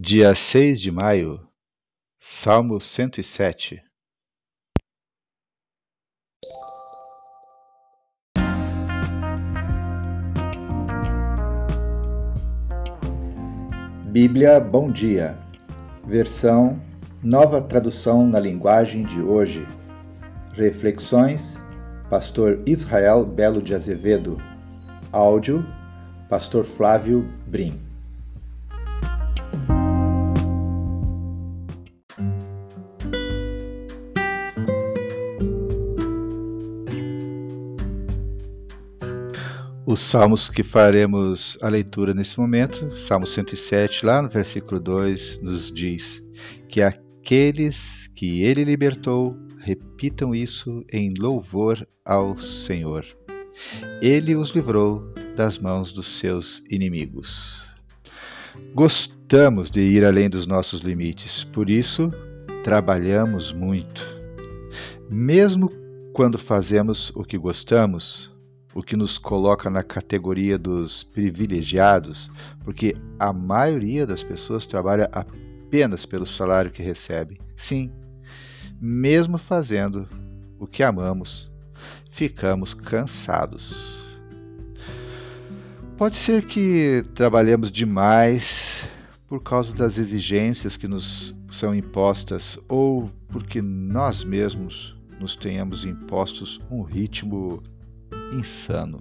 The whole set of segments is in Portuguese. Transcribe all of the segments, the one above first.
Dia 6 de maio, Salmo 107 Bíblia Bom Dia, versão Nova Tradução na Linguagem de Hoje. Reflexões, Pastor Israel Belo de Azevedo. Áudio, Pastor Flávio Brim. Salmos que faremos a leitura nesse momento, Salmo 107, lá no versículo 2, nos diz que aqueles que ele libertou repitam isso em louvor ao Senhor. Ele os livrou das mãos dos seus inimigos. Gostamos de ir além dos nossos limites, por isso trabalhamos muito. Mesmo quando fazemos o que gostamos, o que nos coloca na categoria dos privilegiados, porque a maioria das pessoas trabalha apenas pelo salário que recebe. Sim, mesmo fazendo o que amamos, ficamos cansados. Pode ser que trabalhemos demais por causa das exigências que nos são impostas ou porque nós mesmos nos tenhamos impostos um ritmo insano,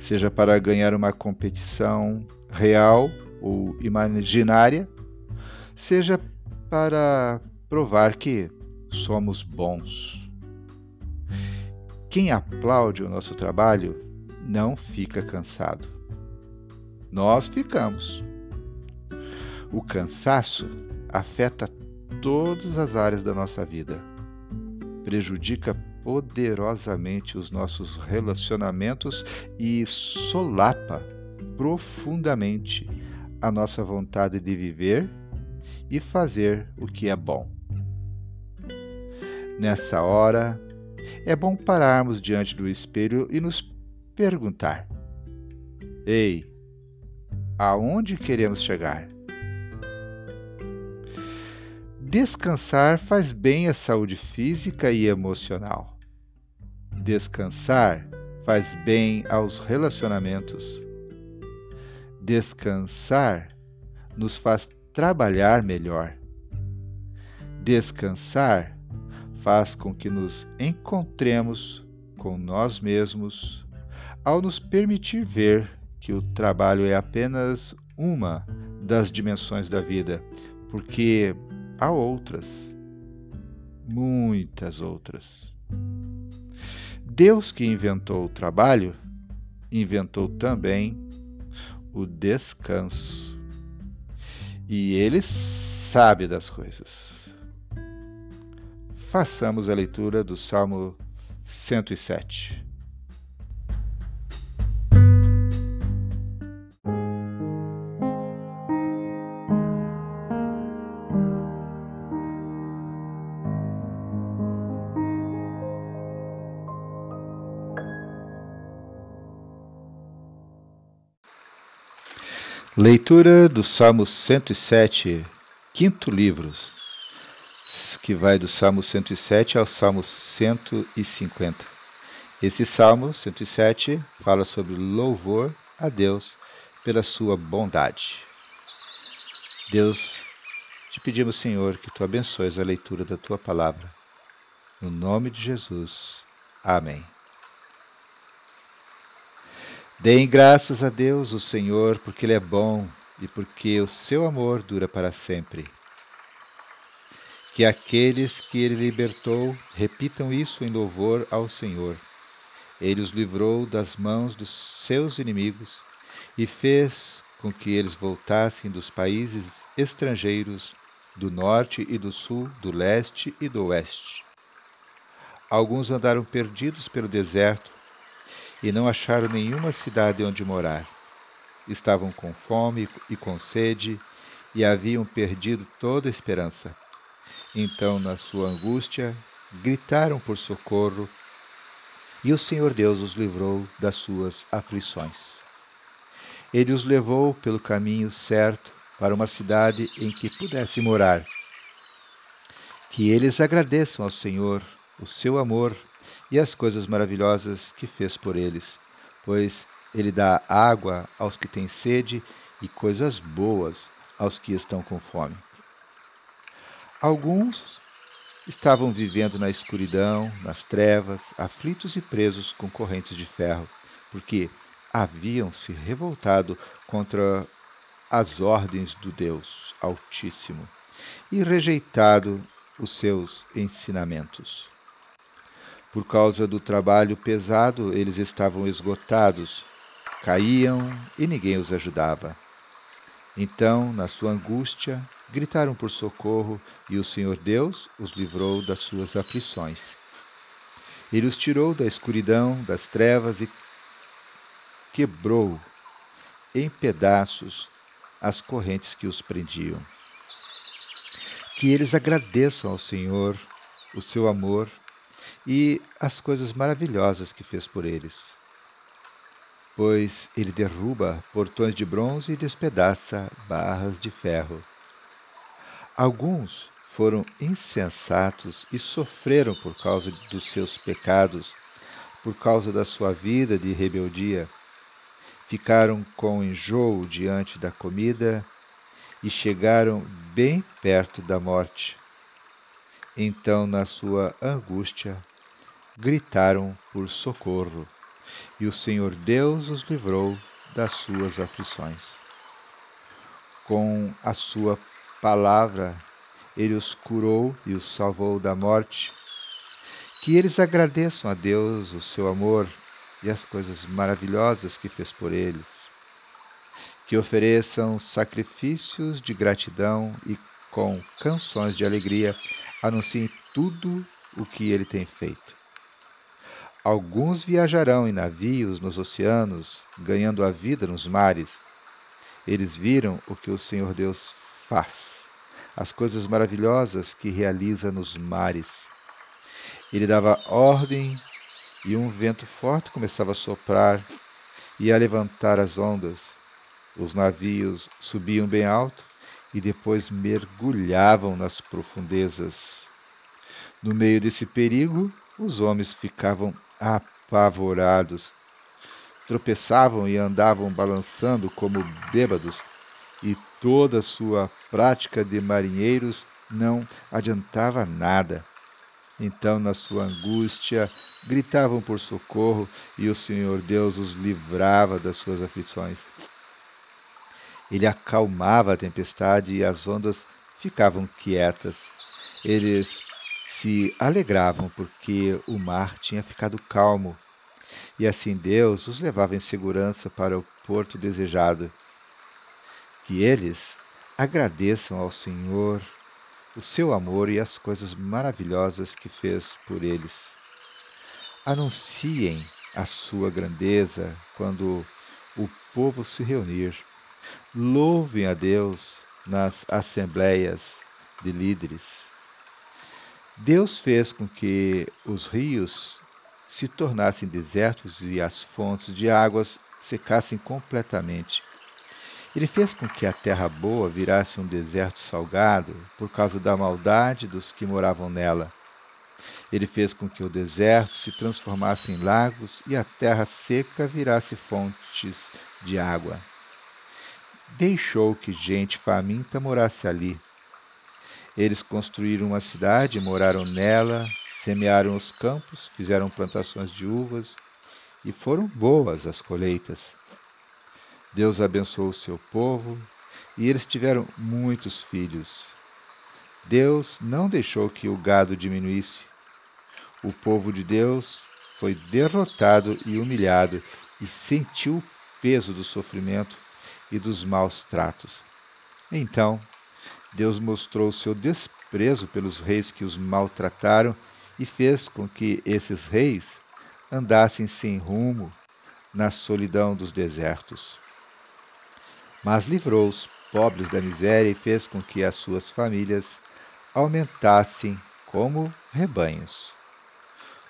seja para ganhar uma competição real ou imaginária, seja para provar que somos bons. Quem aplaude o nosso trabalho não fica cansado. Nós ficamos. O cansaço afeta todas as áreas da nossa vida. Prejudica poderosamente os nossos relacionamentos e solapa profundamente a nossa vontade de viver e fazer o que é bom. Nessa hora, é bom pararmos diante do espelho e nos perguntar: Ei, aonde queremos chegar? Descansar faz bem à saúde física e emocional. Descansar faz bem aos relacionamentos. Descansar nos faz trabalhar melhor. Descansar faz com que nos encontremos com nós mesmos ao nos permitir ver que o trabalho é apenas uma das dimensões da vida, porque há outras, muitas outras. Deus que inventou o trabalho, inventou também o descanso. E ele sabe das coisas. Façamos a leitura do Salmo 107. Leitura do Salmo 107, quinto livro, que vai do Salmo 107 ao Salmo 150. Esse Salmo 107 fala sobre louvor a Deus pela sua bondade. Deus, te pedimos, Senhor, que tu abençoes a leitura da tua palavra. No nome de Jesus. Amém. Deem graças a Deus, o Senhor, porque Ele é bom e porque o seu amor dura para sempre. Que aqueles que Ele libertou repitam isso em louvor ao Senhor. Ele os livrou das mãos dos seus inimigos e fez com que eles voltassem dos países estrangeiros, do norte e do sul, do leste e do oeste. Alguns andaram perdidos pelo deserto e não acharam nenhuma cidade onde morar. Estavam com fome e com sede e haviam perdido toda esperança. Então, na sua angústia, gritaram por socorro e o Senhor Deus os livrou das suas aflições. Ele os levou pelo caminho certo para uma cidade em que pudesse morar. Que eles agradeçam ao Senhor o seu amor e as coisas maravilhosas que fez por eles, pois ele dá água aos que têm sede e coisas boas aos que estão com fome. Alguns estavam vivendo na escuridão, nas trevas, aflitos e presos com correntes de ferro, porque haviam se revoltado contra as ordens do Deus Altíssimo e rejeitado os seus ensinamentos. Por causa do trabalho pesado, eles estavam esgotados, caíam e ninguém os ajudava. Então, na sua angústia, gritaram por socorro e o Senhor Deus os livrou das suas aflições. Ele os tirou da escuridão, das trevas e quebrou em pedaços as correntes que os prendiam. Que eles agradeçam ao Senhor o seu amor e as coisas maravilhosas que fez por eles. Pois ele derruba portões de bronze e despedaça barras de ferro. Alguns foram insensatos e sofreram por causa dos seus pecados, por causa da sua vida de rebeldia ficaram com enjoo diante da comida e chegaram bem perto da morte. Então, na sua angústia, gritaram por socorro, e o Senhor Deus os livrou das suas aflições. Com a sua palavra, ele os curou e os salvou da morte. Que eles agradeçam a Deus o seu amor e as coisas maravilhosas que fez por eles. Que ofereçam sacrifícios de gratidão e com canções de alegria anunciem tudo o que ele tem feito. Alguns viajarão em navios nos oceanos, ganhando a vida nos mares. Eles viram o que o Senhor Deus faz, as coisas maravilhosas que realiza nos mares. Ele dava ordem e um vento forte começava a soprar e a levantar as ondas. Os navios subiam bem alto e depois mergulhavam nas profundezas. No meio desse perigo, os homens ficavam apavorados. Tropeçavam e andavam balançando como bêbados, e toda a sua prática de marinheiros não adiantava nada. Então, na sua angústia, gritavam por socorro e o Senhor Deus os livrava das suas aflições. Ele acalmava a tempestade e as ondas ficavam quietas. Eles se alegravam porque o mar tinha ficado calmo. E assim Deus os levava em segurança para o porto desejado. Que eles agradeçam ao Senhor o seu amor e as coisas maravilhosas que fez por eles. Anunciem a sua grandeza quando o povo se reunir. Louvem a Deus nas assembleias de líderes. Deus fez com que os rios se tornassem desertos e as fontes de águas secassem completamente. Ele fez com que a terra boa virasse um deserto salgado por causa da maldade dos que moravam nela. Ele fez com que o deserto se transformasse em lagos e a terra seca virasse fontes de água. Deixou que gente faminta morasse ali. Eles construíram uma cidade, moraram nela, semearam os campos, fizeram plantações de uvas e foram boas as colheitas. Deus abençoou o seu povo e eles tiveram muitos filhos. Deus não deixou que o gado diminuísse. O povo de Deus foi derrotado e humilhado e sentiu o peso do sofrimento e dos maus tratos. Então, Deus mostrou seu desprezo pelos reis que os maltrataram e fez com que esses reis andassem sem rumo na solidão dos desertos mas livrou os pobres da miséria e fez com que as suas famílias aumentassem como rebanhos.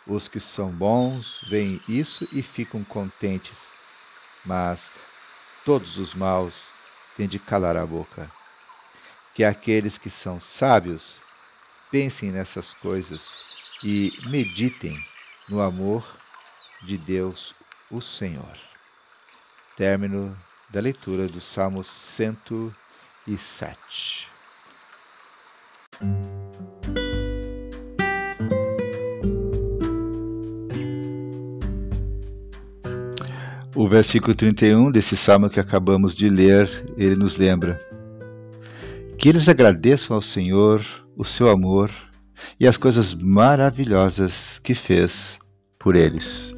Os que são bons veem isso e ficam contentes, mas todos os maus têm de calar a boca. Que aqueles que são sábios pensem nessas coisas e meditem no amor de Deus, o Senhor. Término da leitura do Salmo 107. O versículo 31 desse salmo que acabamos de ler, ele nos lembra: Que eles agradeçam ao Senhor o seu amor e as coisas maravilhosas que fez por eles.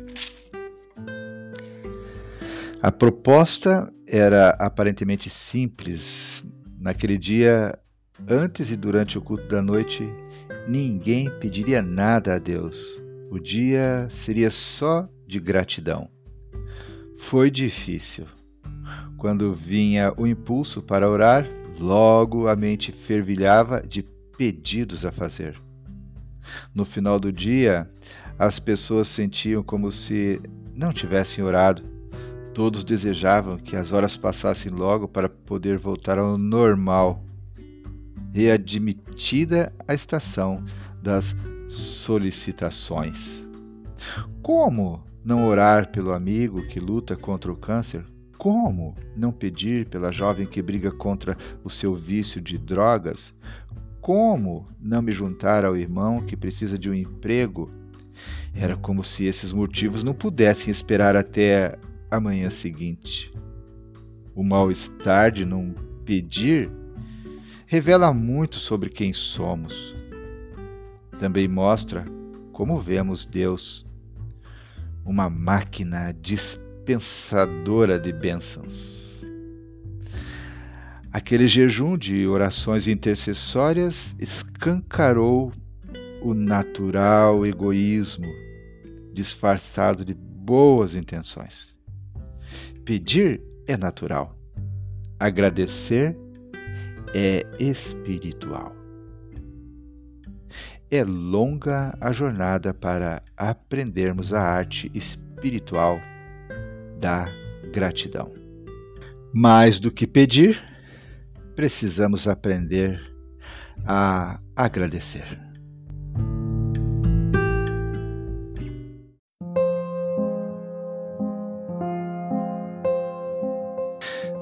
A proposta era aparentemente simples. Naquele dia, antes e durante o culto da noite, ninguém pediria nada a Deus. O dia seria só de gratidão. Foi difícil. Quando vinha o impulso para orar, logo a mente fervilhava de pedidos a fazer. No final do dia, as pessoas sentiam como se não tivessem orado. Todos desejavam que as horas passassem logo para poder voltar ao normal. Readmitida a estação das solicitações. Como não orar pelo amigo que luta contra o câncer? Como não pedir pela jovem que briga contra o seu vício de drogas? Como não me juntar ao irmão que precisa de um emprego? Era como se esses motivos não pudessem esperar até a manhã seguinte. O mal-estar de não pedir revela muito sobre quem somos. Também mostra como vemos Deus uma máquina dispensadora de bênçãos. Aquele jejum de orações intercessórias escancarou o natural egoísmo disfarçado de boas intenções. Pedir é natural, agradecer é espiritual. É longa a jornada para aprendermos a arte espiritual da gratidão. Mais do que pedir, precisamos aprender a agradecer.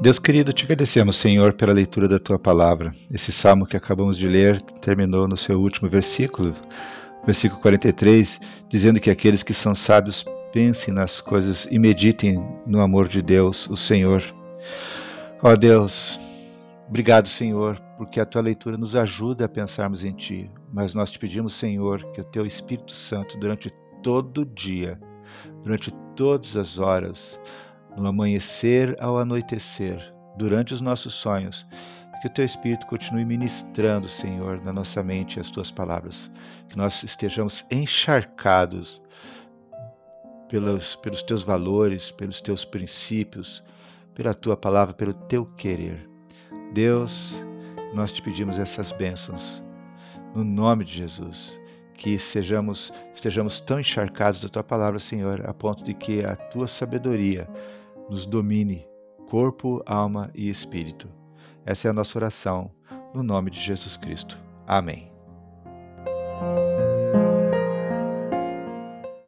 Deus querido, te agradecemos, Senhor, pela leitura da tua palavra. Esse salmo que acabamos de ler terminou no seu último versículo, versículo 43, dizendo que aqueles que são sábios pensem nas coisas e meditem no amor de Deus, o Senhor. Ó Deus, obrigado, Senhor, porque a tua leitura nos ajuda a pensarmos em ti, mas nós te pedimos, Senhor, que o teu Espírito Santo, durante todo o dia, durante todas as horas, no amanhecer ao anoitecer, durante os nossos sonhos, que o teu Espírito continue ministrando, Senhor, na nossa mente as tuas palavras, que nós estejamos encharcados pelos, pelos teus valores, pelos teus princípios, pela tua palavra, pelo teu querer. Deus, nós te pedimos essas bênçãos, no nome de Jesus que sejamos, estejamos tão encharcados da tua palavra, Senhor, a ponto de que a tua sabedoria nos domine, corpo, alma e espírito. Essa é a nossa oração, no nome de Jesus Cristo. Amém.